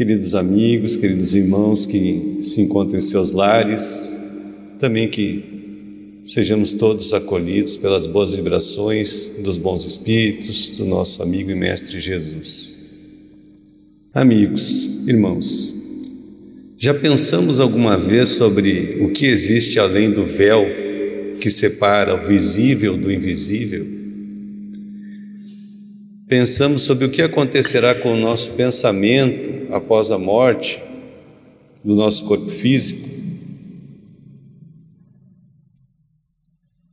queridos amigos, queridos irmãos que se encontram em seus lares, também que sejamos todos acolhidos pelas boas vibrações dos bons espíritos do nosso amigo e mestre Jesus. Amigos, irmãos, já pensamos alguma vez sobre o que existe além do véu que separa o visível do invisível? Pensamos sobre o que acontecerá com o nosso pensamento após a morte do nosso corpo físico?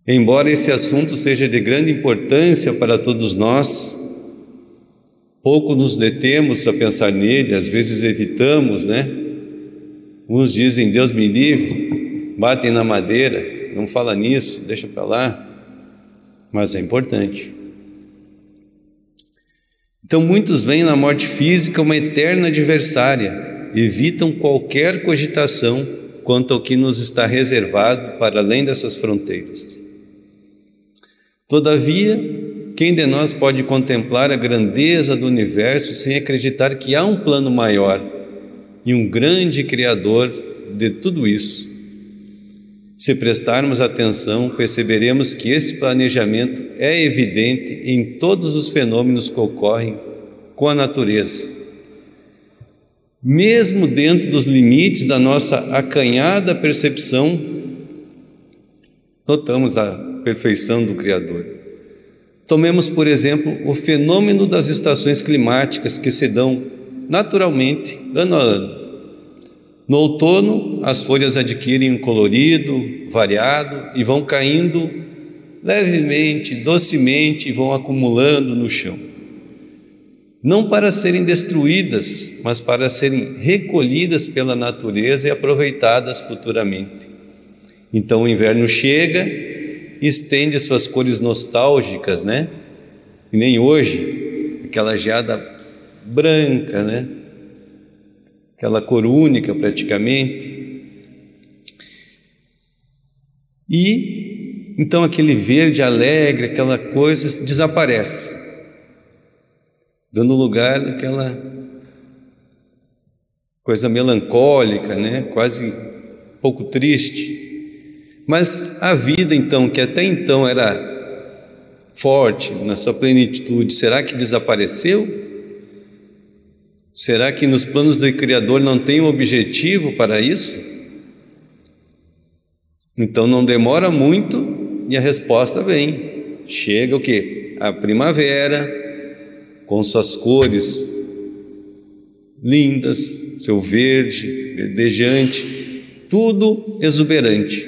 Embora esse assunto seja de grande importância para todos nós, pouco nos detemos a pensar nele, às vezes evitamos, né? Uns dizem, Deus me livre, batem na madeira, não fala nisso, deixa para lá, mas é importante. Então, muitos veem na morte física uma eterna adversária, evitam qualquer cogitação quanto ao que nos está reservado para além dessas fronteiras. Todavia, quem de nós pode contemplar a grandeza do universo sem acreditar que há um plano maior? e um grande Criador de tudo isso. Se prestarmos atenção, perceberemos que esse planejamento é evidente em todos os fenômenos que ocorrem com a natureza. Mesmo dentro dos limites da nossa acanhada percepção, notamos a perfeição do Criador. Tomemos, por exemplo, o fenômeno das estações climáticas que se dão naturalmente ano a ano. No outono, as folhas adquirem um colorido variado e vão caindo levemente, docemente e vão acumulando no chão. Não para serem destruídas, mas para serem recolhidas pela natureza e aproveitadas futuramente. Então o inverno chega, estende suas cores nostálgicas, né? E nem hoje, aquela geada branca, né? aquela cor única praticamente. E então aquele verde alegre, aquela coisa desaparece, dando lugar àquela coisa melancólica, né? quase pouco triste. Mas a vida então, que até então era forte na sua plenitude, será que desapareceu? Será que nos planos do Criador não tem um objetivo para isso? Então não demora muito e a resposta vem. Chega o que? A primavera, com suas cores lindas, seu verde, verdejante, tudo exuberante.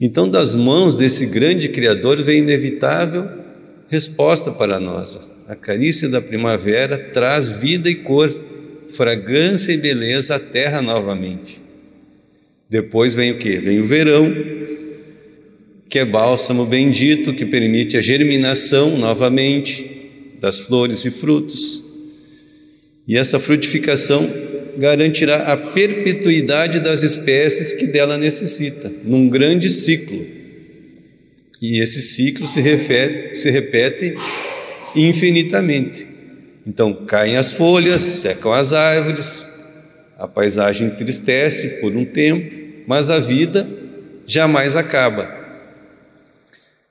Então, das mãos desse grande Criador vem inevitável resposta para nós. A carícia da primavera traz vida e cor, fragrância e beleza à terra novamente. Depois vem o que? Vem o verão, que é bálsamo bendito que permite a germinação novamente das flores e frutos. E essa frutificação garantirá a perpetuidade das espécies que dela necessita, num grande ciclo. E esse ciclo se, refere, se repete infinitamente. Então caem as folhas, secam as árvores, a paisagem entristece por um tempo, mas a vida jamais acaba.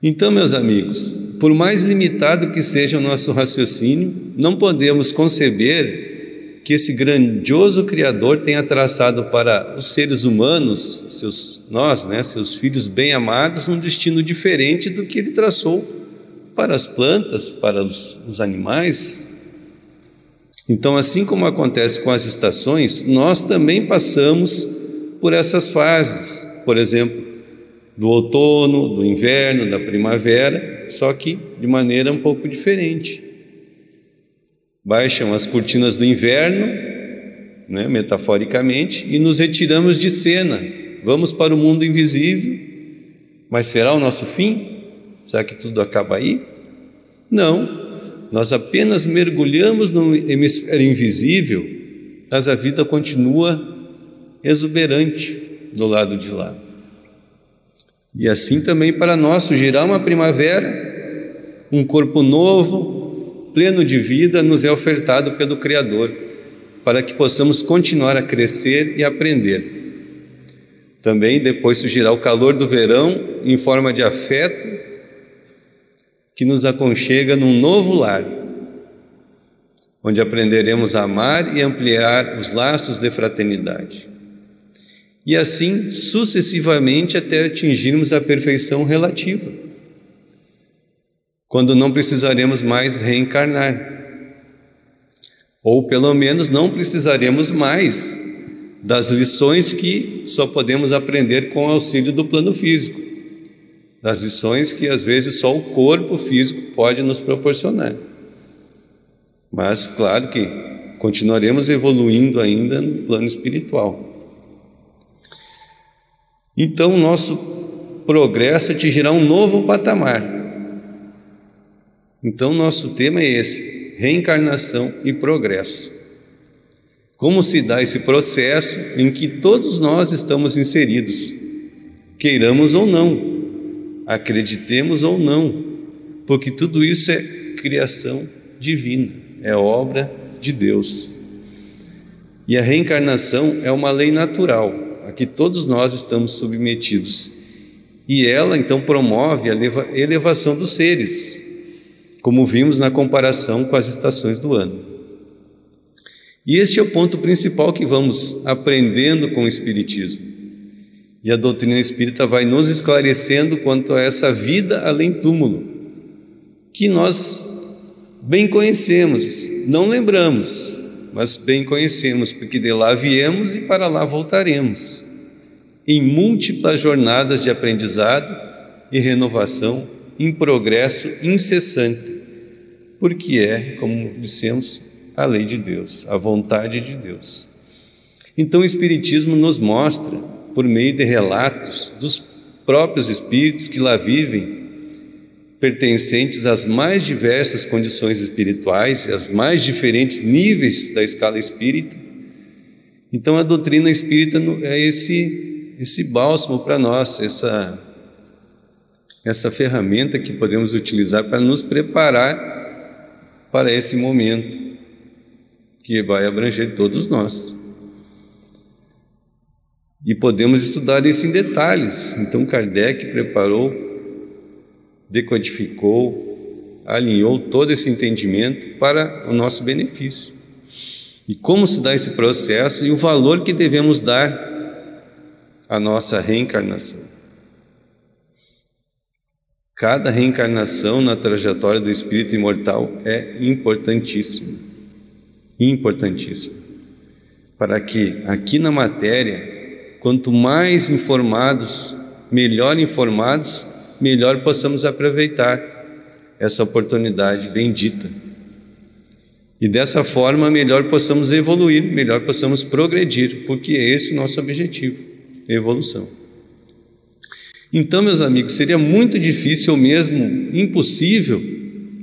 Então, meus amigos, por mais limitado que seja o nosso raciocínio, não podemos conceber que esse grandioso Criador tenha traçado para os seres humanos, seus, nós, né, seus filhos bem-amados, um destino diferente do que ele traçou para as plantas, para os, os animais. Então, assim como acontece com as estações, nós também passamos por essas fases, por exemplo, do outono, do inverno, da primavera, só que de maneira um pouco diferente. Baixam as cortinas do inverno, né, metaforicamente, e nos retiramos de cena, vamos para o mundo invisível, mas será o nosso fim? Será que tudo acaba aí? Não, nós apenas mergulhamos no hemisfério invisível, mas a vida continua exuberante do lado de lá. E assim também para nós surgirá uma primavera, um corpo novo, pleno de vida, nos é ofertado pelo Criador. para que possamos continuar a crescer e aprender. Também depois surgirá o calor do verão em forma de afeto que nos aconchega num novo lar, onde aprenderemos a amar e ampliar os laços de fraternidade. E assim sucessivamente até atingirmos a perfeição relativa, quando não precisaremos mais reencarnar ou pelo menos não precisaremos mais das lições que só podemos aprender com o auxílio do plano físico, das lições que às vezes só o corpo físico pode nos proporcionar. Mas, claro que continuaremos evoluindo ainda no plano espiritual. Então, nosso progresso atingirá um novo patamar. Então, nosso tema é esse: reencarnação e progresso. Como se dá esse processo em que todos nós estamos inseridos, queiramos ou não, acreditemos ou não, porque tudo isso é criação divina, é obra de Deus. E a reencarnação é uma lei natural a que todos nós estamos submetidos. E ela então promove a elevação dos seres, como vimos na comparação com as estações do ano. E este é o ponto principal que vamos aprendendo com o Espiritismo. E a doutrina espírita vai nos esclarecendo quanto a essa vida além túmulo, que nós bem conhecemos, não lembramos, mas bem conhecemos, porque de lá viemos e para lá voltaremos, em múltiplas jornadas de aprendizado e renovação, em progresso incessante porque é, como dissemos, a lei de Deus, a vontade de Deus. Então o Espiritismo nos mostra, por meio de relatos dos próprios espíritos que lá vivem, pertencentes às mais diversas condições espirituais, às mais diferentes níveis da escala espírita. Então a doutrina espírita é esse esse bálsamo para nós, essa essa ferramenta que podemos utilizar para nos preparar para esse momento que vai abranger todos nós. E podemos estudar isso em detalhes. Então, Kardec preparou, decodificou, alinhou todo esse entendimento para o nosso benefício. E como se dá esse processo e o valor que devemos dar à nossa reencarnação. Cada reencarnação na trajetória do espírito imortal é importantíssima. Importantíssima. Para que aqui na matéria, quanto mais informados, melhor informados, melhor possamos aproveitar essa oportunidade bendita. E dessa forma, melhor possamos evoluir, melhor possamos progredir, porque é esse o nosso objetivo, evolução. Então, meus amigos, seria muito difícil ou mesmo impossível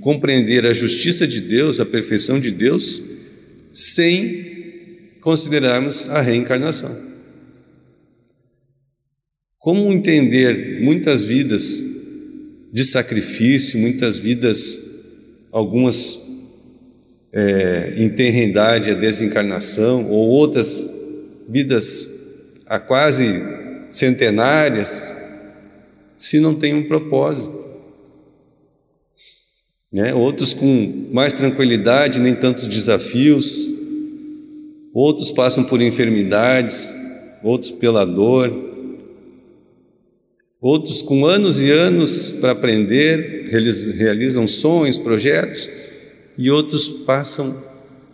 compreender a justiça de Deus, a perfeição de Deus, sem considerarmos a reencarnação. Como entender muitas vidas de sacrifício, muitas vidas, algumas é, em terrendade, a desencarnação, ou outras vidas há quase centenárias, se não tem um propósito. Né? Outros com mais tranquilidade, nem tantos desafios, outros passam por enfermidades, outros pela dor, outros com anos e anos para aprender, realizam sonhos, projetos, e outros passam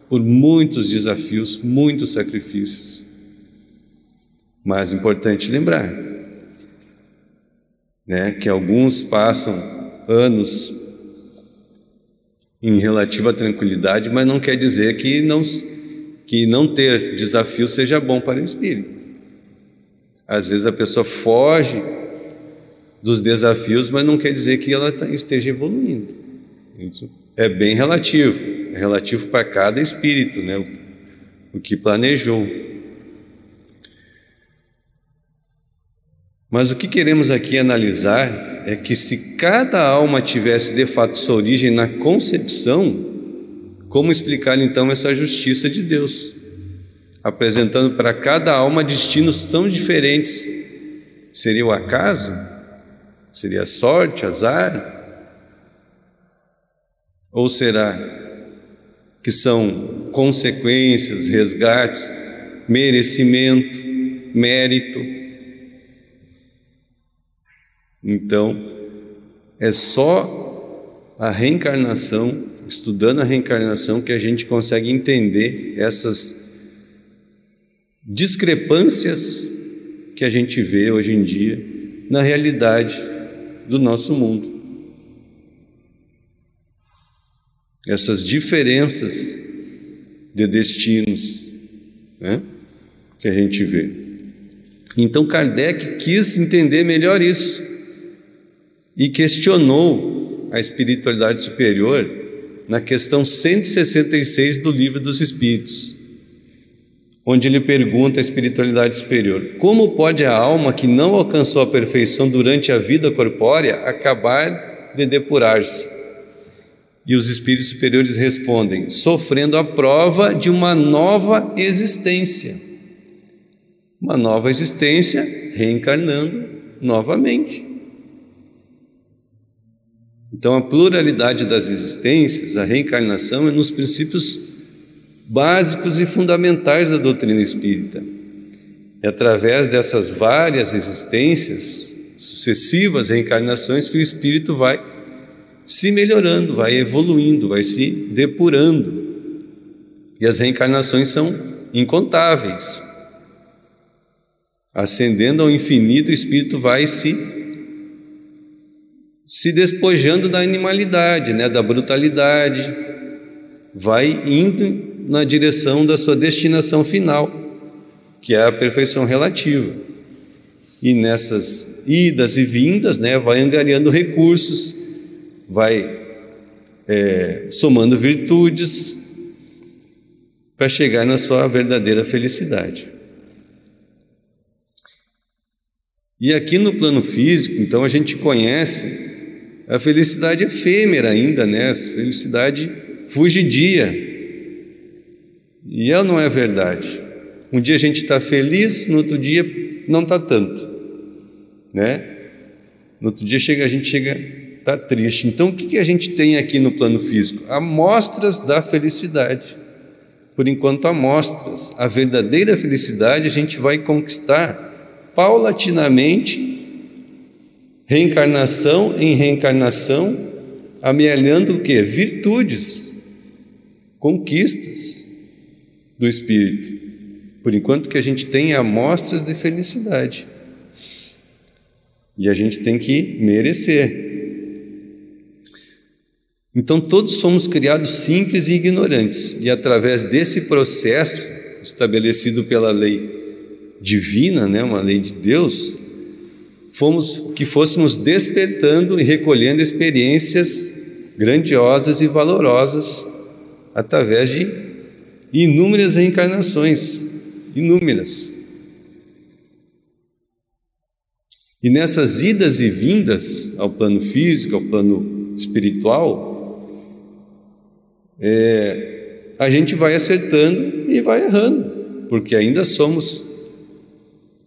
por muitos desafios, muitos sacrifícios. Mas importante lembrar, né, que alguns passam anos em relativa tranquilidade, mas não quer dizer que não, que não ter desafio seja bom para o espírito. Às vezes a pessoa foge dos desafios, mas não quer dizer que ela tá, esteja evoluindo. Isso é bem relativo, é relativo para cada espírito, né, o, o que planejou. Mas o que queremos aqui analisar é que se cada alma tivesse de fato sua origem na concepção, como explicar então essa justiça de Deus? apresentando para cada alma destinos tão diferentes. Seria o acaso? Seria sorte, azar? Ou será que são consequências, resgates, merecimento, mérito? Então, é só a reencarnação, estudando a reencarnação, que a gente consegue entender essas discrepâncias que a gente vê hoje em dia na realidade do nosso mundo. Essas diferenças de destinos né, que a gente vê. Então Kardec quis entender melhor isso e questionou a espiritualidade superior na questão 166 do Livro dos Espíritos, onde ele pergunta à espiritualidade superior: como pode a alma que não alcançou a perfeição durante a vida corpórea acabar de depurar-se? E os espíritos superiores respondem: sofrendo a prova de uma nova existência. Uma nova existência reencarnando novamente. Então, a pluralidade das existências, a reencarnação, é nos princípios básicos e fundamentais da doutrina espírita. É através dessas várias existências, sucessivas reencarnações, que o espírito vai se melhorando, vai evoluindo, vai se depurando. E as reencarnações são incontáveis. Ascendendo ao infinito, o espírito vai se se despojando da animalidade, né, da brutalidade, vai indo na direção da sua destinação final, que é a perfeição relativa. E nessas idas e vindas, né, vai angariando recursos, vai é, somando virtudes para chegar na sua verdadeira felicidade. E aqui no plano físico, então a gente conhece a felicidade efêmera ainda, né? A felicidade fugidia. E ela não é verdade. Um dia a gente está feliz, no outro dia não está tanto, né? No outro dia chega, a gente chega, está triste. Então o que, que a gente tem aqui no plano físico? Amostras da felicidade. Por enquanto, amostras. A verdadeira felicidade a gente vai conquistar paulatinamente reencarnação em reencarnação, amealhando o que? Virtudes, conquistas do Espírito. Por enquanto que a gente tem amostras de felicidade. E a gente tem que merecer. Então todos somos criados simples e ignorantes, e através desse processo estabelecido pela lei divina, né, uma lei de Deus, fomos, que fôssemos despertando e recolhendo experiências grandiosas e valorosas através de inúmeras reencarnações, inúmeras. E nessas idas e vindas ao plano físico, ao plano espiritual, é, a gente vai acertando e vai errando, porque ainda somos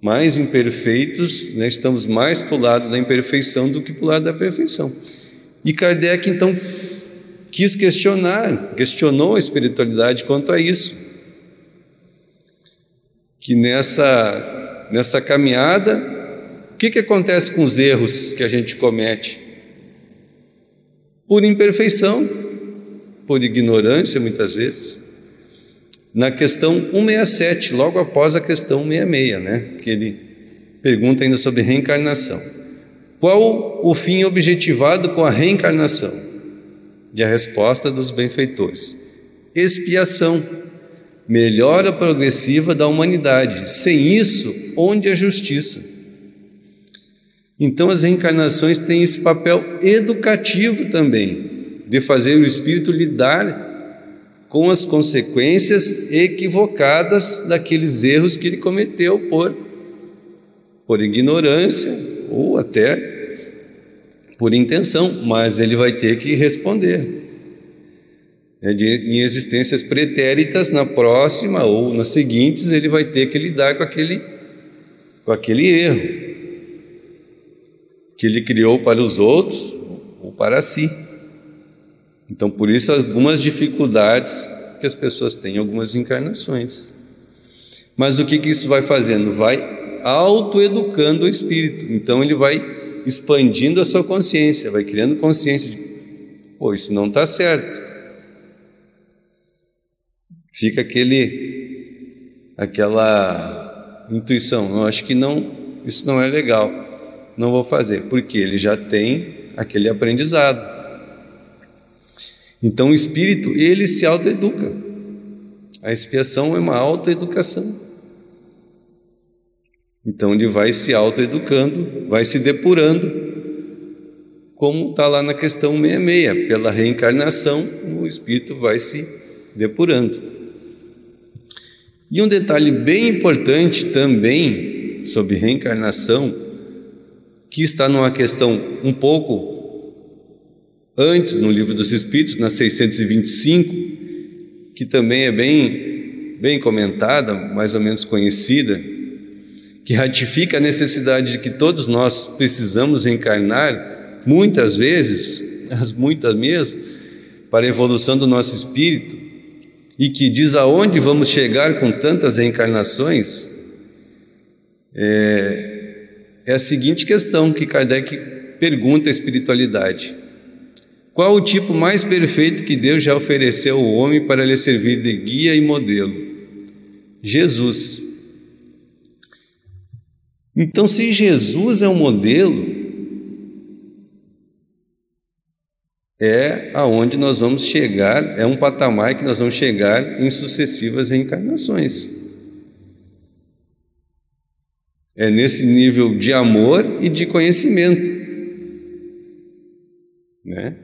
mais imperfeitos, né, estamos mais para o lado da imperfeição do que para o lado da perfeição. E Kardec então quis questionar, questionou a espiritualidade quanto a isso. Que nessa, nessa caminhada, o que, que acontece com os erros que a gente comete? Por imperfeição, por ignorância muitas vezes na questão 167, logo após a questão 66, né? que ele pergunta ainda sobre reencarnação. Qual o fim objetivado com a reencarnação? E a resposta dos benfeitores: expiação, melhora progressiva da humanidade. Sem isso, onde a justiça? Então, as reencarnações têm esse papel educativo também, de fazer o espírito lidar com as consequências equivocadas daqueles erros que ele cometeu por, por ignorância ou até por intenção, mas ele vai ter que responder. É de, em existências pretéritas, na próxima ou nas seguintes, ele vai ter que lidar com aquele, com aquele erro que ele criou para os outros ou para si. Então, por isso, algumas dificuldades que as pessoas têm, algumas encarnações. Mas o que, que isso vai fazendo? Vai autoeducando o espírito. Então, ele vai expandindo a sua consciência, vai criando consciência de, pô, isso não está certo. Fica aquele, aquela intuição, eu acho que não, isso não é legal, não vou fazer, porque ele já tem aquele aprendizado. Então o espírito, ele se autoeduca. A expiação é uma autoeducação. Então ele vai se autoeducando, vai se depurando, como está lá na questão 66, pela reencarnação, o espírito vai se depurando. E um detalhe bem importante também sobre reencarnação, que está numa questão um pouco antes no livro dos Espíritos, na 625, que também é bem, bem comentada, mais ou menos conhecida, que ratifica a necessidade de que todos nós precisamos encarnar, muitas vezes, muitas mesmo, para a evolução do nosso espírito, e que diz aonde vamos chegar com tantas reencarnações, é, é a seguinte questão que Kardec pergunta à espiritualidade. Qual o tipo mais perfeito que Deus já ofereceu ao homem para lhe servir de guia e modelo? Jesus. Então, se Jesus é um modelo, é aonde nós vamos chegar, é um patamar que nós vamos chegar em sucessivas reencarnações. É nesse nível de amor e de conhecimento. Né?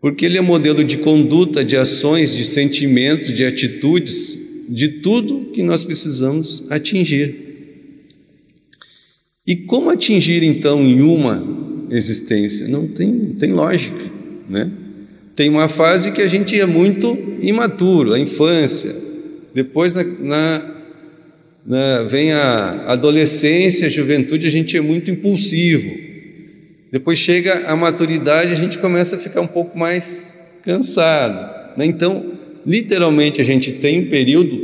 porque ele é modelo de conduta, de ações, de sentimentos, de atitudes, de tudo que nós precisamos atingir. E como atingir então em uma existência? Não tem, não tem lógica, né? Tem uma fase que a gente é muito imaturo, a infância. Depois na, na, na, vem a adolescência, a juventude, a gente é muito impulsivo. Depois chega a maturidade, a gente começa a ficar um pouco mais cansado. Né? Então, literalmente, a gente tem um período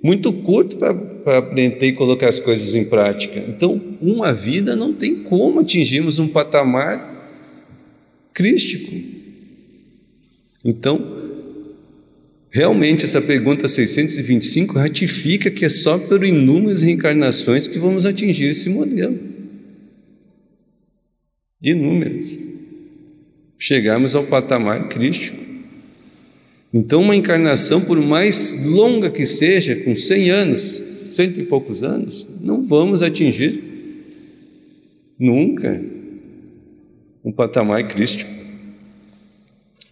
muito curto para aprender e colocar as coisas em prática. Então, uma vida não tem como atingirmos um patamar crístico. Então, realmente, essa pergunta 625 ratifica que é só por inúmeras reencarnações que vamos atingir esse modelo inúmeras, chegarmos ao patamar crístico. Então, uma encarnação, por mais longa que seja, com 100 anos, cento e poucos anos, não vamos atingir nunca um patamar crístico.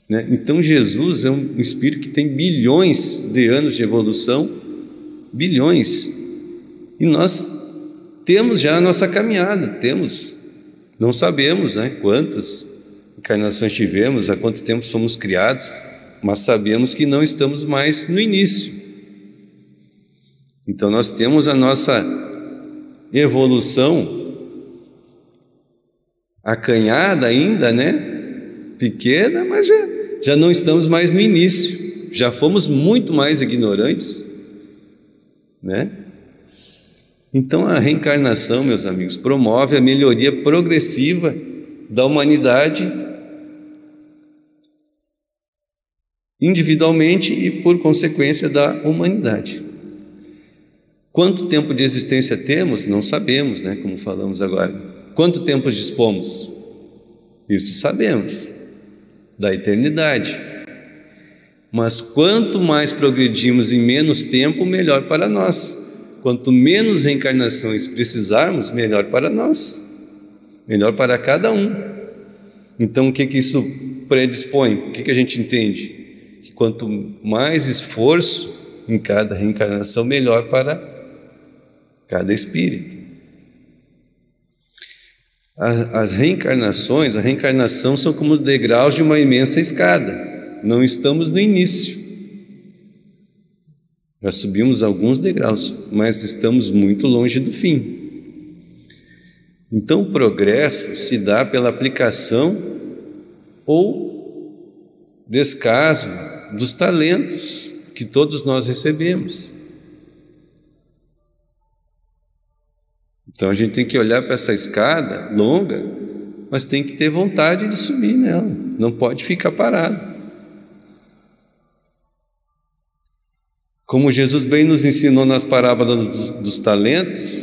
Né? Então, Jesus é um espírito que tem bilhões de anos de evolução bilhões e nós temos já a nossa caminhada, temos não sabemos né, quantas encarnações tivemos, há quanto tempo fomos criados, mas sabemos que não estamos mais no início. Então nós temos a nossa evolução acanhada ainda, né? Pequena, mas já, já não estamos mais no início. Já fomos muito mais ignorantes, né? Então a reencarnação, meus amigos, promove a melhoria progressiva da humanidade individualmente e por consequência da humanidade. Quanto tempo de existência temos? Não sabemos, né, como falamos agora. Quanto tempo dispomos? Isso sabemos, da eternidade. Mas quanto mais progredimos em menos tempo, melhor para nós. Quanto menos reencarnações precisarmos, melhor para nós, melhor para cada um. Então, o que, que isso predispõe? O que, que a gente entende? Que quanto mais esforço em cada reencarnação, melhor para cada espírito. As reencarnações, a reencarnação são como os degraus de uma imensa escada. não estamos no início. Já subimos alguns degraus, mas estamos muito longe do fim. Então, o progresso se dá pela aplicação ou descaso dos talentos que todos nós recebemos. Então, a gente tem que olhar para essa escada longa, mas tem que ter vontade de subir nela, não pode ficar parado. Como Jesus bem nos ensinou nas parábolas dos, dos talentos,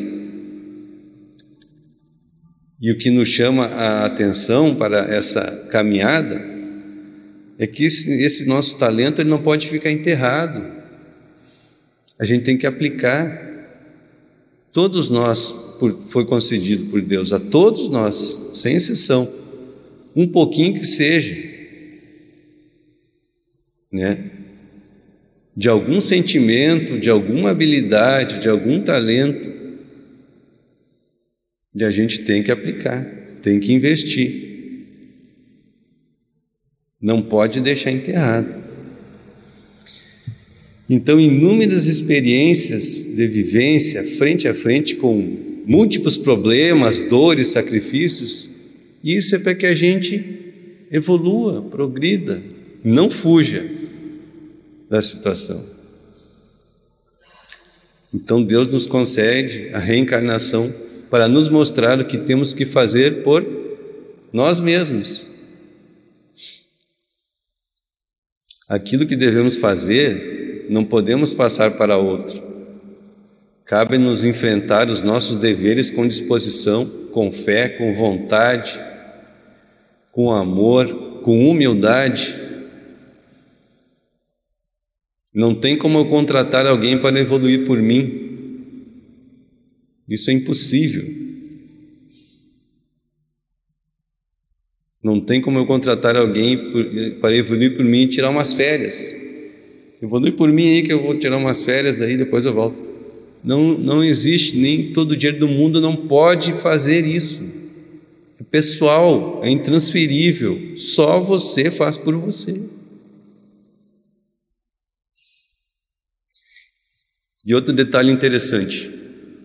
e o que nos chama a atenção para essa caminhada é que esse, esse nosso talento ele não pode ficar enterrado. A gente tem que aplicar. Todos nós por, foi concedido por Deus, a todos nós, sem exceção, um pouquinho que seja, né? De algum sentimento, de alguma habilidade, de algum talento, e a gente tem que aplicar, tem que investir. Não pode deixar enterrado. Então, inúmeras experiências de vivência frente a frente com múltiplos problemas, dores, sacrifícios, isso é para que a gente evolua, progrida, não fuja da situação. Então, Deus nos concede a reencarnação para nos mostrar o que temos que fazer por nós mesmos. Aquilo que devemos fazer, não podemos passar para outro. Cabe-nos enfrentar os nossos deveres com disposição, com fé, com vontade, com amor, com humildade. Não tem como eu contratar alguém para evoluir por mim. Isso é impossível. Não tem como eu contratar alguém para evoluir por mim e tirar umas férias. Evolui por mim aí que eu vou tirar umas férias aí, depois eu volto. Não, não existe, nem todo o dinheiro do mundo não pode fazer isso. É pessoal, é intransferível, só você faz por você. E outro detalhe interessante: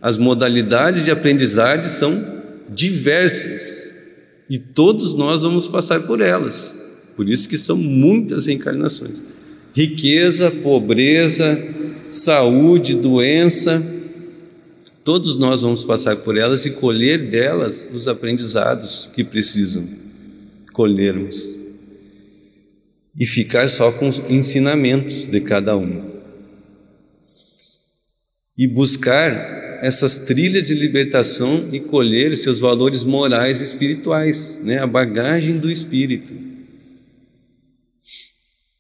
as modalidades de aprendizagem são diversas e todos nós vamos passar por elas. Por isso que são muitas encarnações. Riqueza, pobreza, saúde, doença, todos nós vamos passar por elas e colher delas os aprendizados que precisam colhermos. E ficar só com os ensinamentos de cada um. E buscar essas trilhas de libertação e colher seus valores morais e espirituais, né? a bagagem do espírito.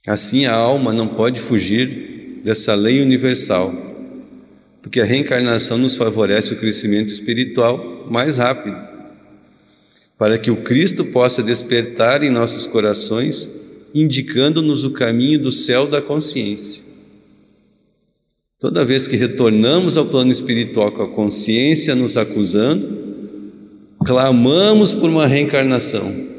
Assim a alma não pode fugir dessa lei universal, porque a reencarnação nos favorece o crescimento espiritual mais rápido, para que o Cristo possa despertar em nossos corações, indicando-nos o caminho do céu da consciência. Toda vez que retornamos ao plano espiritual com a consciência nos acusando, clamamos por uma reencarnação.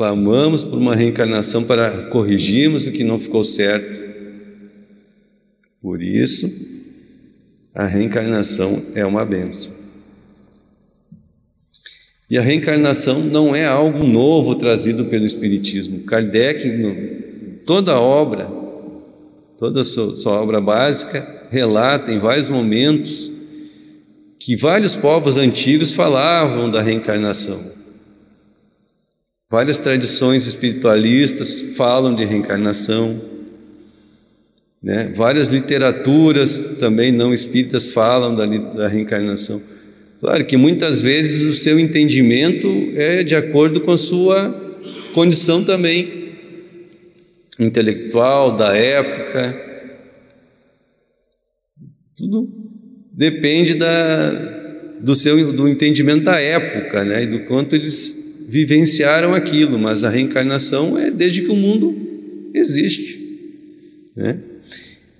Clamamos por uma reencarnação para corrigirmos o que não ficou certo. Por isso, a reencarnação é uma benção. E a reencarnação não é algo novo trazido pelo Espiritismo. Kardec, toda a obra, toda a sua, sua obra básica, relata em vários momentos que vários povos antigos falavam da reencarnação. Várias tradições espiritualistas falam de reencarnação. Né? Várias literaturas também não espíritas falam da, da reencarnação. Claro que muitas vezes o seu entendimento é de acordo com a sua condição também intelectual da época. Tudo depende da, do seu do entendimento da época, né, e do quanto eles vivenciaram aquilo. Mas a reencarnação é desde que o mundo existe, né?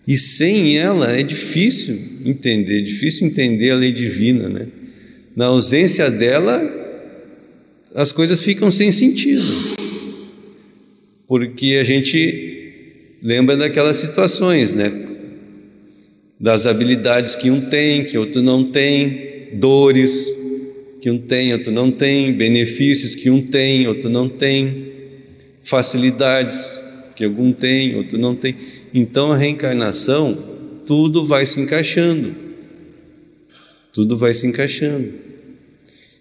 E sem ela é difícil entender, difícil entender a lei divina, né? Na ausência dela, as coisas ficam sem sentido. porque a gente lembra daquelas situações, né? Das habilidades que um tem, que outro não tem, dores que um tem, outro não tem, benefícios que um tem, outro não tem, facilidades que algum tem, outro não tem. Então a reencarnação, tudo vai se encaixando. Tudo vai se encaixando.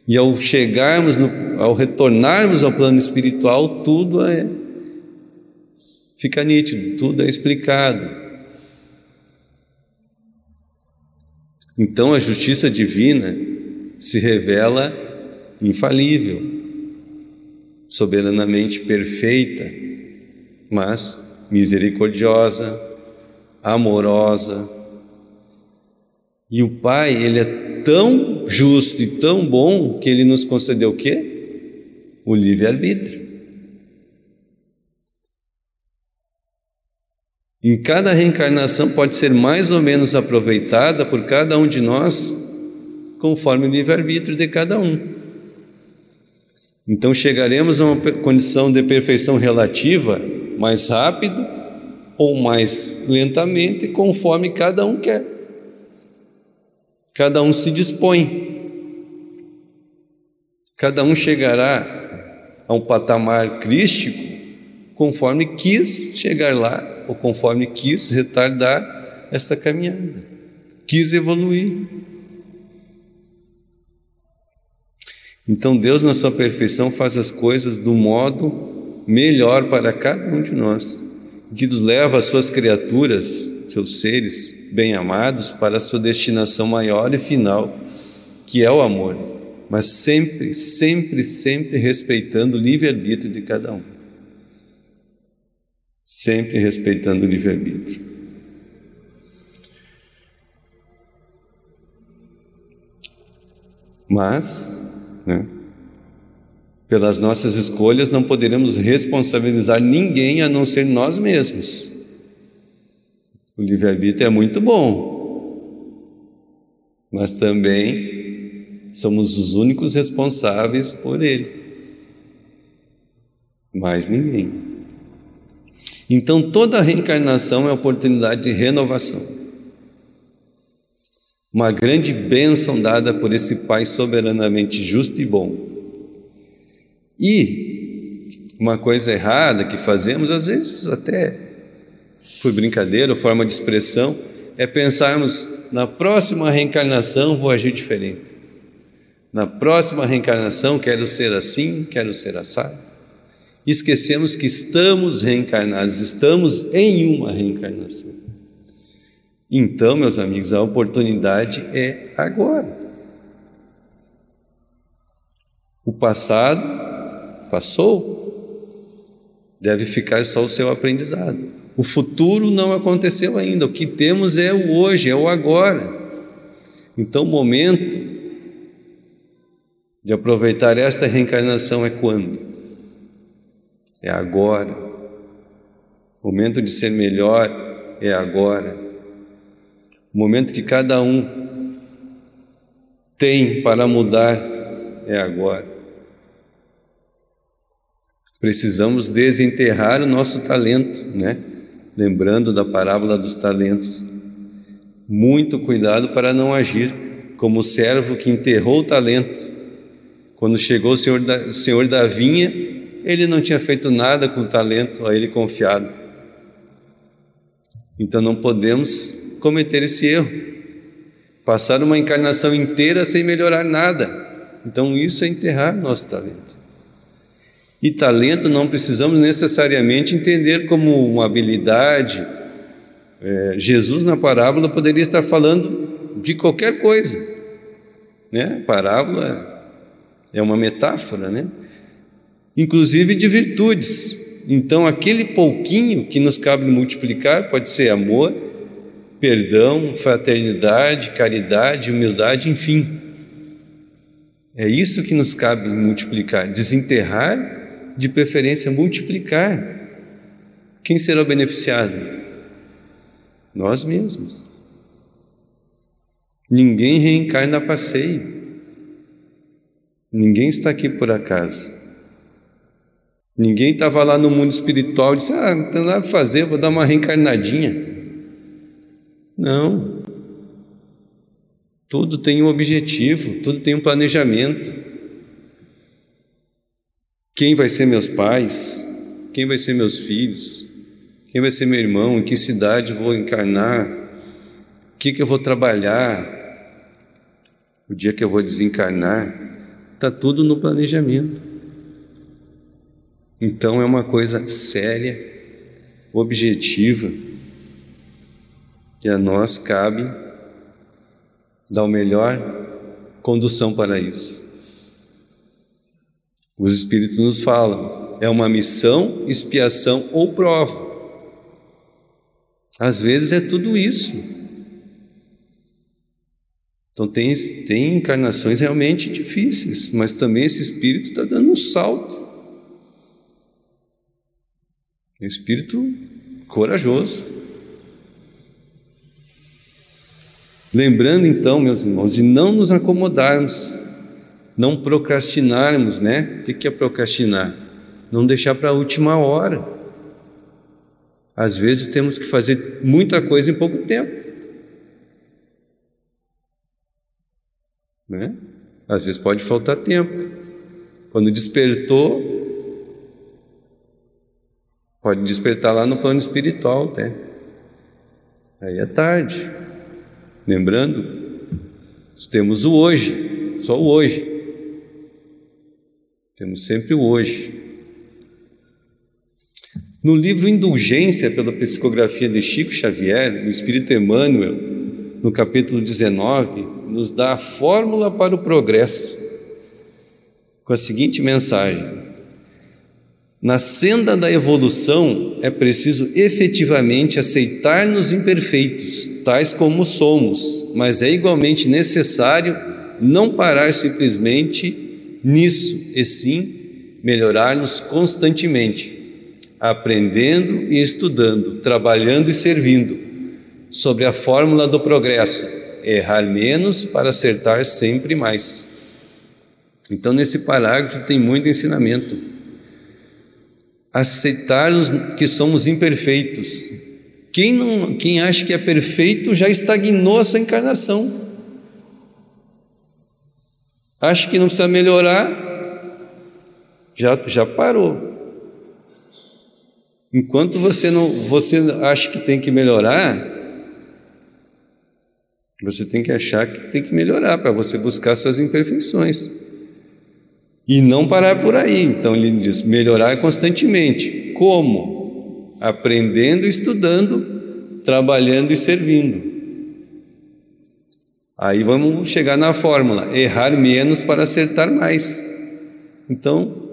E ao chegarmos, no, ao retornarmos ao plano espiritual, tudo é fica nítido, tudo é explicado. Então a justiça divina se revela infalível, soberanamente perfeita, mas misericordiosa, amorosa. E o Pai, ele é tão justo e tão bom que ele nos concedeu o quê? O livre-arbítrio. Em cada reencarnação pode ser mais ou menos aproveitada por cada um de nós, conforme o livre-arbítrio de cada um. Então chegaremos a uma condição de perfeição relativa mais rápido ou mais lentamente, conforme cada um quer. Cada um se dispõe. Cada um chegará a um patamar crístico conforme quis chegar lá ou conforme quis retardar esta caminhada, quis evoluir. Então Deus, na sua perfeição, faz as coisas do modo melhor para cada um de nós, que nos leva as suas criaturas, seus seres bem-amados, para a sua destinação maior e final, que é o amor, mas sempre, sempre, sempre respeitando o livre-arbítrio de cada um sempre respeitando o livre-arbítrio. Mas, né, pelas nossas escolhas, não poderemos responsabilizar ninguém a não ser nós mesmos. O livre-arbítrio é muito bom, mas também somos os únicos responsáveis por ele. Mais ninguém. Então, toda reencarnação é oportunidade de renovação. Uma grande bênção dada por esse Pai soberanamente justo e bom. E uma coisa errada que fazemos, às vezes até por brincadeira, forma de expressão, é pensarmos na próxima reencarnação vou agir diferente. Na próxima reencarnação quero ser assim, quero ser assado esquecemos que estamos reencarnados, estamos em uma reencarnação. Então, meus amigos, a oportunidade é agora. O passado passou, deve ficar só o seu aprendizado. O futuro não aconteceu ainda, o que temos é o hoje, é o agora. Então, o momento de aproveitar esta reencarnação é quando? é agora. O momento de ser melhor é agora. O momento que cada um tem para mudar é agora. Precisamos desenterrar o nosso talento, né? Lembrando da parábola dos talentos. Muito cuidado para não agir como o servo que enterrou o talento. Quando chegou o senhor da, senhor da vinha, ele não tinha feito nada com o talento a ele confiado. Então não podemos cometer esse erro. Passar uma encarnação inteira sem melhorar nada. Então isso é enterrar nosso talento. E talento não precisamos necessariamente entender como uma habilidade. É, Jesus na parábola poderia estar falando de qualquer coisa, né? Parábola é uma metáfora, né? inclusive de virtudes. Então, aquele pouquinho que nos cabe multiplicar pode ser amor, perdão, fraternidade, caridade, humildade, enfim. É isso que nos cabe multiplicar, desenterrar, de preferência multiplicar. Quem será beneficiado? Nós mesmos. Ninguém reencarna a passeio. Ninguém está aqui por acaso. Ninguém estava lá no mundo espiritual e disse: Ah, não tem nada para fazer, vou dar uma reencarnadinha. Não. Tudo tem um objetivo, tudo tem um planejamento. Quem vai ser meus pais? Quem vai ser meus filhos? Quem vai ser meu irmão? Em que cidade vou encarnar? O que, que eu vou trabalhar? O dia que eu vou desencarnar? Está tudo no planejamento. Então é uma coisa séria, objetiva, e a nós cabe dar o melhor condução para isso. Os Espíritos nos falam, é uma missão, expiação ou prova. Às vezes é tudo isso. Então, tem, tem encarnações realmente difíceis, mas também esse espírito está dando um salto. Um espírito corajoso. Lembrando então, meus irmãos, de não nos acomodarmos, não procrastinarmos, né? O que é procrastinar? Não deixar para a última hora. Às vezes temos que fazer muita coisa em pouco tempo. Né? Às vezes pode faltar tempo. Quando despertou, pode despertar lá no plano espiritual até. Aí é tarde. Lembrando, temos o hoje, só o hoje. Temos sempre o hoje. No livro Indulgência pela psicografia de Chico Xavier, o Espírito Emmanuel, no capítulo 19, nos dá a fórmula para o progresso, com a seguinte mensagem: na senda da evolução, é preciso efetivamente aceitar-nos imperfeitos, tais como somos, mas é igualmente necessário não parar simplesmente nisso, e sim melhorar-nos constantemente, aprendendo e estudando, trabalhando e servindo, sobre a fórmula do progresso: errar menos para acertar sempre mais. Então, nesse parágrafo tem muito ensinamento aceitarmos que somos imperfeitos. Quem, não, quem acha que é perfeito já estagnou a sua encarnação. Acha que não precisa melhorar, já, já parou. Enquanto você não você acha que tem que melhorar, você tem que achar que tem que melhorar para você buscar suas imperfeições. E não parar por aí. Então ele diz: melhorar constantemente. Como? Aprendendo, estudando, trabalhando e servindo. Aí vamos chegar na fórmula: errar menos para acertar mais. Então,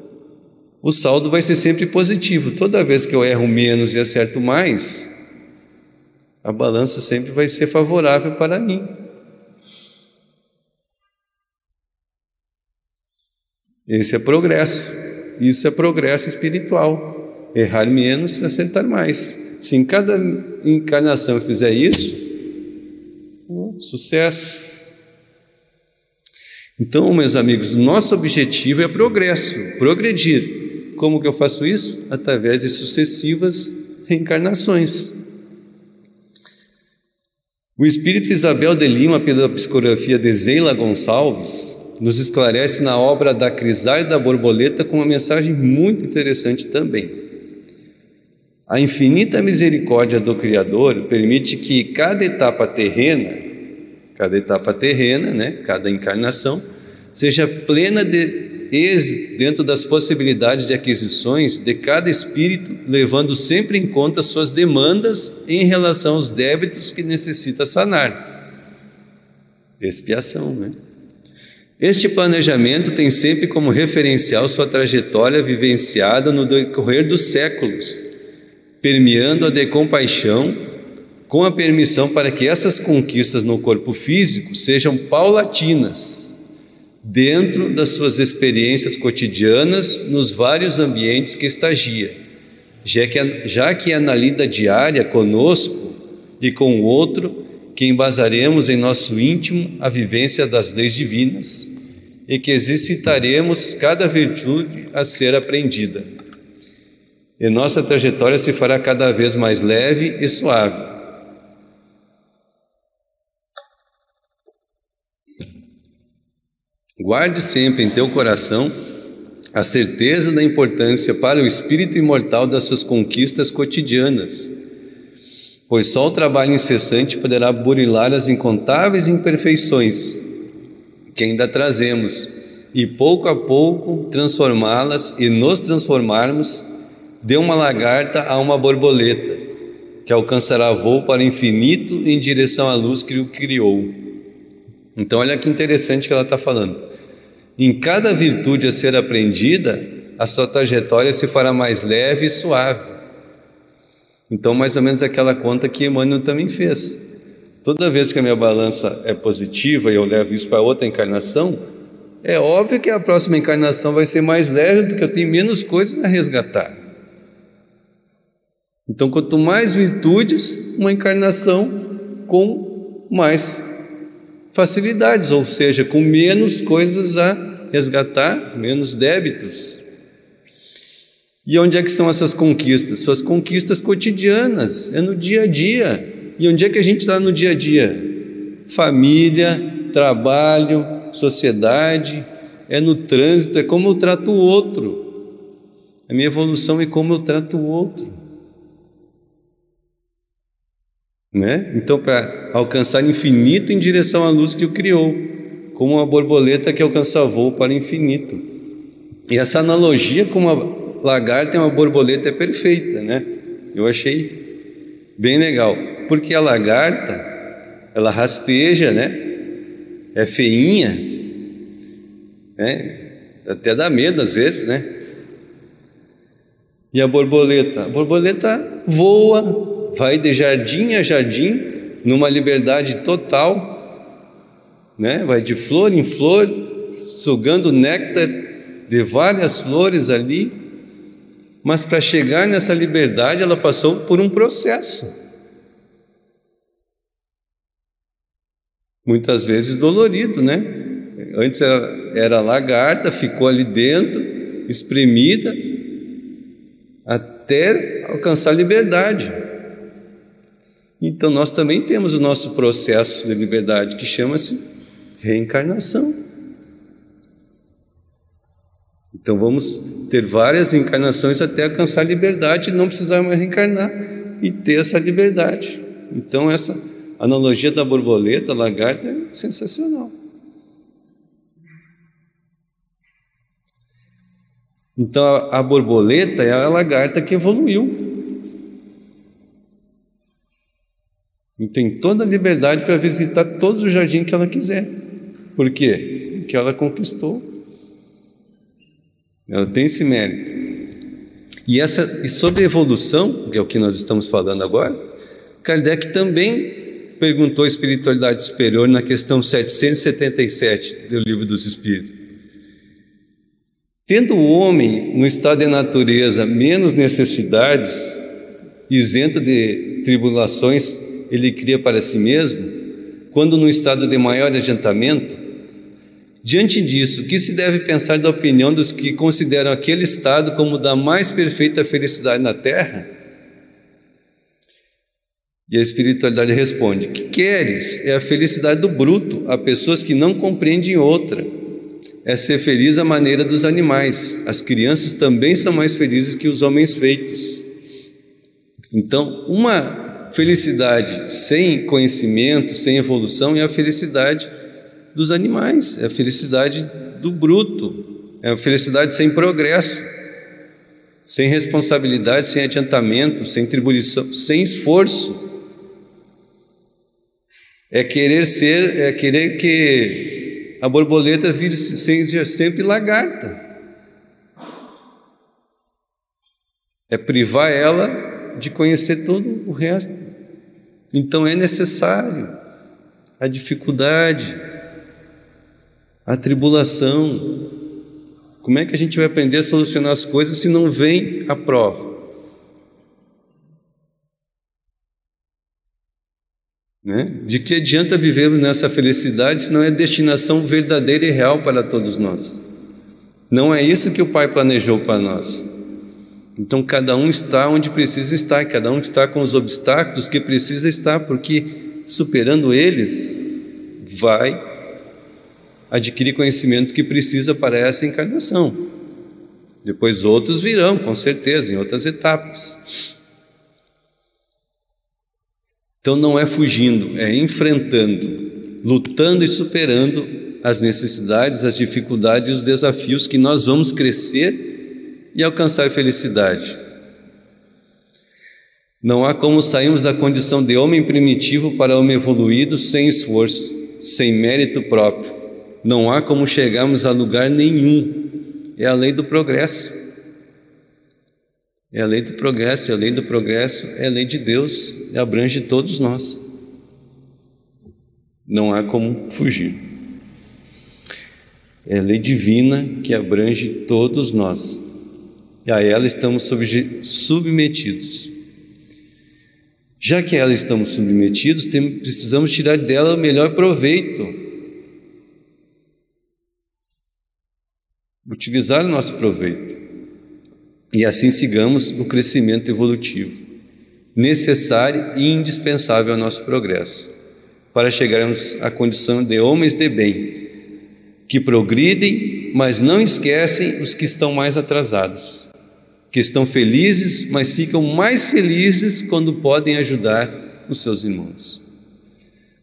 o saldo vai ser sempre positivo. Toda vez que eu erro menos e acerto mais, a balança sempre vai ser favorável para mim. Esse é progresso. Isso é progresso espiritual. Errar menos, acertar mais. Se em cada encarnação eu fizer isso, sucesso. Então, meus amigos, nosso objetivo é progresso, progredir. Como que eu faço isso? Através de sucessivas reencarnações. O espírito Isabel de Lima, pela psicografia de Zeila Gonçalves, nos esclarece na obra da Crisálida da Borboleta com uma mensagem muito interessante também. A infinita misericórdia do Criador permite que cada etapa terrena, cada etapa terrena, né, cada encarnação, seja plena de êxito dentro das possibilidades de aquisições de cada espírito, levando sempre em conta suas demandas em relação aos débitos que necessita sanar. Expiação, né? Este planejamento tem sempre como referencial sua trajetória vivenciada no decorrer dos séculos, permeando a decompaixão, com a permissão para que essas conquistas no corpo físico sejam paulatinas, dentro das suas experiências cotidianas nos vários ambientes que estagia, já que, já que é na lida diária conosco e com o outro que embasaremos em nosso íntimo a vivência das leis divinas e que exercitaremos cada virtude a ser aprendida. e nossa trajetória se fará cada vez mais leve e suave. Guarde sempre em teu coração a certeza da importância para o espírito imortal das suas conquistas cotidianas, pois só o trabalho incessante poderá burilar as incontáveis imperfeições que ainda trazemos e pouco a pouco transformá-las e nos transformarmos de uma lagarta a uma borboleta, que alcançará voo para o infinito em direção à luz que o criou. Então, olha que interessante que ela está falando. Em cada virtude a ser aprendida, a sua trajetória se fará mais leve e suave. Então, mais ou menos aquela conta que Emmanuel também fez. Toda vez que a minha balança é positiva e eu levo isso para outra encarnação, é óbvio que a próxima encarnação vai ser mais leve porque eu tenho menos coisas a resgatar. Então, quanto mais virtudes, uma encarnação com mais facilidades, ou seja, com menos coisas a resgatar, menos débitos. E onde é que são essas conquistas? Suas conquistas cotidianas, é no dia a dia. E onde é que a gente está no dia a dia? Família, trabalho, sociedade, é no trânsito, é como eu trato o outro. A minha evolução é como eu trato o outro. Né? Então, para alcançar infinito em direção à luz que o criou, como uma borboleta que alcança voo para o infinito. E essa analogia com uma lagarta e uma borboleta é perfeita, né? Eu achei bem legal, porque a lagarta ela rasteja, né? É feinha, né? Até dá medo às vezes, né? E a borboleta? A borboleta voa, vai de jardim a jardim, numa liberdade total, né? vai de flor em flor, sugando néctar de várias flores ali, mas para chegar nessa liberdade ela passou por um processo. Muitas vezes dolorido, né? Antes era, era lagarta, ficou ali dentro, espremida, até alcançar a liberdade. Então nós também temos o nosso processo de liberdade que chama-se reencarnação. Então vamos ter várias encarnações até alcançar a liberdade e não precisar mais reencarnar e ter essa liberdade. Então essa analogia da borboleta, lagarta é sensacional. Então a borboleta é a lagarta que evoluiu. E tem toda a liberdade para visitar todos os jardins que ela quiser. Por quê? Porque ela conquistou. Ela tem esse mérito. E, essa, e sobre evolução, que é o que nós estamos falando agora, Kardec também perguntou a espiritualidade superior na questão 777 do Livro dos Espíritos. Tendo o homem, no estado de natureza, menos necessidades, isento de tribulações ele cria para si mesmo, quando no estado de maior adiantamento, diante disso, o que se deve pensar da opinião dos que consideram aquele estado como da mais perfeita felicidade na terra? E a espiritualidade responde: que queres é a felicidade do bruto, a pessoas que não compreendem outra. É ser feliz à maneira dos animais. As crianças também são mais felizes que os homens feitos. Então, uma Felicidade sem conhecimento, sem evolução, é a felicidade dos animais, é a felicidade do bruto, é a felicidade sem progresso, sem responsabilidade, sem adiantamento, sem tribulação, sem esforço. É querer ser, é querer que a borboleta vire sempre lagarta. É privar ela de conhecer todo o resto. Então é necessário a dificuldade, a tribulação. Como é que a gente vai aprender a solucionar as coisas se não vem a prova? Né? De que adianta vivermos nessa felicidade se não é destinação verdadeira e real para todos nós? Não é isso que o Pai planejou para nós. Então cada um está onde precisa estar, cada um está com os obstáculos que precisa estar, porque superando eles, vai adquirir conhecimento que precisa para essa encarnação. Depois outros virão, com certeza, em outras etapas. Então não é fugindo, é enfrentando, lutando e superando as necessidades, as dificuldades e os desafios que nós vamos crescer e alcançar felicidade. Não há como sairmos da condição de homem primitivo para homem evoluído sem esforço, sem mérito próprio. Não há como chegarmos a lugar nenhum. É a lei do progresso. É a lei do progresso, é a lei do progresso, é a lei de Deus, e abrange todos nós. Não há como fugir. É lei divina que abrange todos nós. E a ela estamos submetidos. Já que a ela estamos submetidos, precisamos tirar dela o melhor proveito. Utilizar o nosso proveito. E assim sigamos o crescimento evolutivo, necessário e indispensável ao nosso progresso, para chegarmos à condição de homens de bem, que progridem, mas não esquecem os que estão mais atrasados, que estão felizes, mas ficam mais felizes quando podem ajudar os seus irmãos.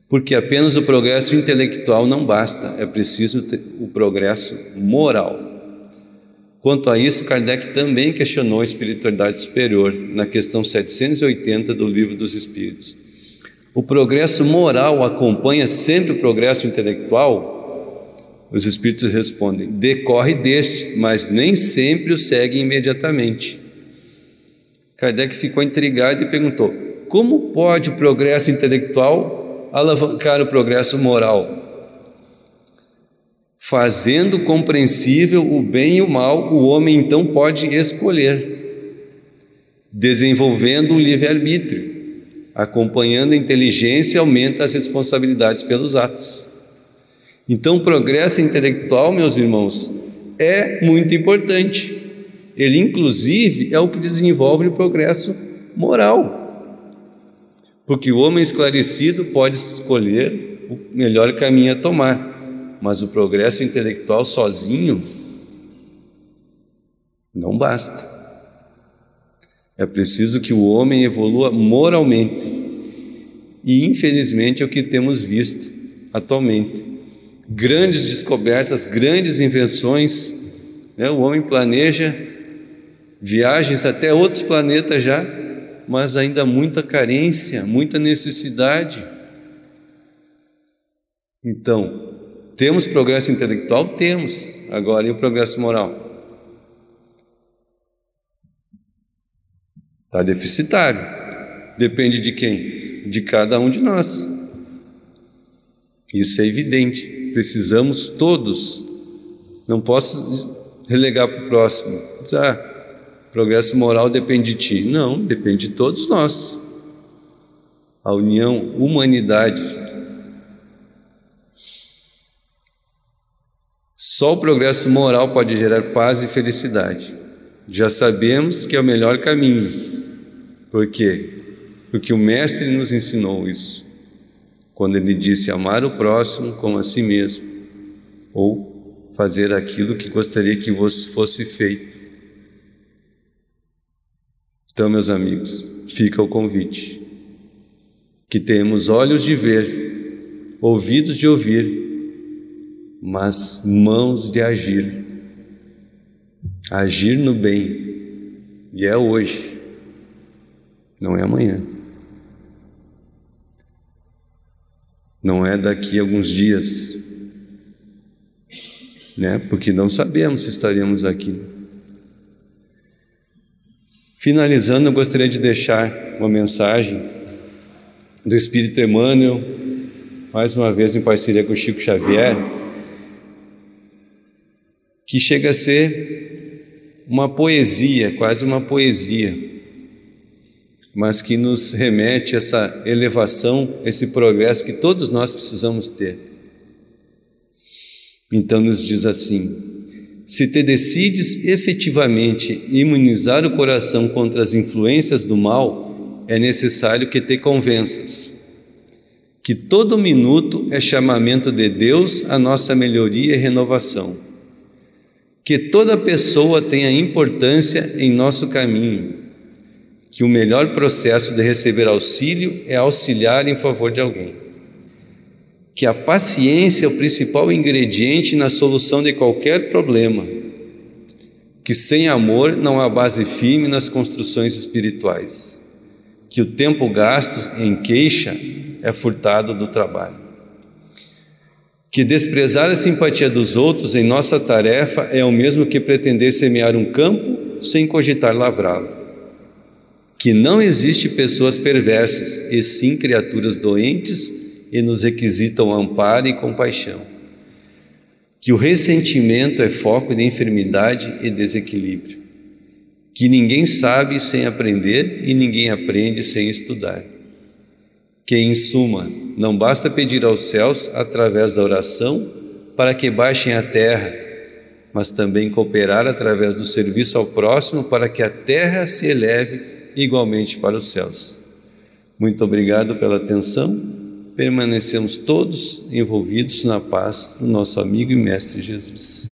Porque apenas o progresso intelectual não basta, é preciso o progresso moral. Quanto a isso, Kardec também questionou a espiritualidade superior na questão 780 do Livro dos Espíritos. O progresso moral acompanha sempre o progresso intelectual? Os espíritos respondem: decorre deste, mas nem sempre o segue imediatamente. Kardec ficou intrigado e perguntou: como pode o progresso intelectual alavancar o progresso moral? Fazendo compreensível o bem e o mal, o homem então pode escolher, desenvolvendo o livre-arbítrio, acompanhando a inteligência, aumenta as responsabilidades pelos atos. Então, o progresso intelectual, meus irmãos, é muito importante. Ele, inclusive, é o que desenvolve o progresso moral. Porque o homem esclarecido pode escolher o melhor caminho a tomar, mas o progresso intelectual sozinho não basta. É preciso que o homem evolua moralmente. E, infelizmente, é o que temos visto atualmente grandes descobertas, grandes invenções. Né? O homem planeja viagens até outros planetas já, mas ainda muita carência, muita necessidade. Então, temos progresso intelectual? Temos. Agora, e o progresso moral? Está deficitário. Depende de quem? De cada um de nós. Isso é evidente precisamos todos. Não posso relegar para o próximo. Ah, progresso moral depende de ti. Não, depende de todos nós. A união, humanidade. Só o progresso moral pode gerar paz e felicidade. Já sabemos que é o melhor caminho. Por quê? Porque o Mestre nos ensinou isso quando ele disse amar o próximo como a si mesmo, ou fazer aquilo que gostaria que fosse feito. Então, meus amigos, fica o convite. Que temos olhos de ver, ouvidos de ouvir, mas mãos de agir. Agir no bem. E é hoje, não é amanhã. não é daqui a alguns dias, né? Porque não sabemos se estaremos aqui. Finalizando, eu gostaria de deixar uma mensagem do Espírito Emmanuel, mais uma vez em parceria com Chico Xavier, que chega a ser uma poesia, quase uma poesia mas que nos remete a essa elevação, esse progresso que todos nós precisamos ter. Então nos diz assim: se te decides efetivamente imunizar o coração contra as influências do mal, é necessário que te convenças que todo minuto é chamamento de Deus à nossa melhoria e renovação. Que toda pessoa tenha importância em nosso caminho. Que o melhor processo de receber auxílio é auxiliar em favor de alguém. Que a paciência é o principal ingrediente na solução de qualquer problema. Que sem amor não há base firme nas construções espirituais. Que o tempo gasto em queixa é furtado do trabalho. Que desprezar a simpatia dos outros em nossa tarefa é o mesmo que pretender semear um campo sem cogitar lavrá-lo. Que não existe pessoas perversas, e sim criaturas doentes e nos requisitam amparo e compaixão. Que o ressentimento é foco de enfermidade e desequilíbrio. Que ninguém sabe sem aprender e ninguém aprende sem estudar que, em suma, não basta pedir aos céus, através da oração, para que baixem a terra, mas também cooperar através do serviço ao próximo para que a terra se eleve igualmente para os céus. Muito obrigado pela atenção. Permanecemos todos envolvidos na paz do nosso amigo e mestre Jesus.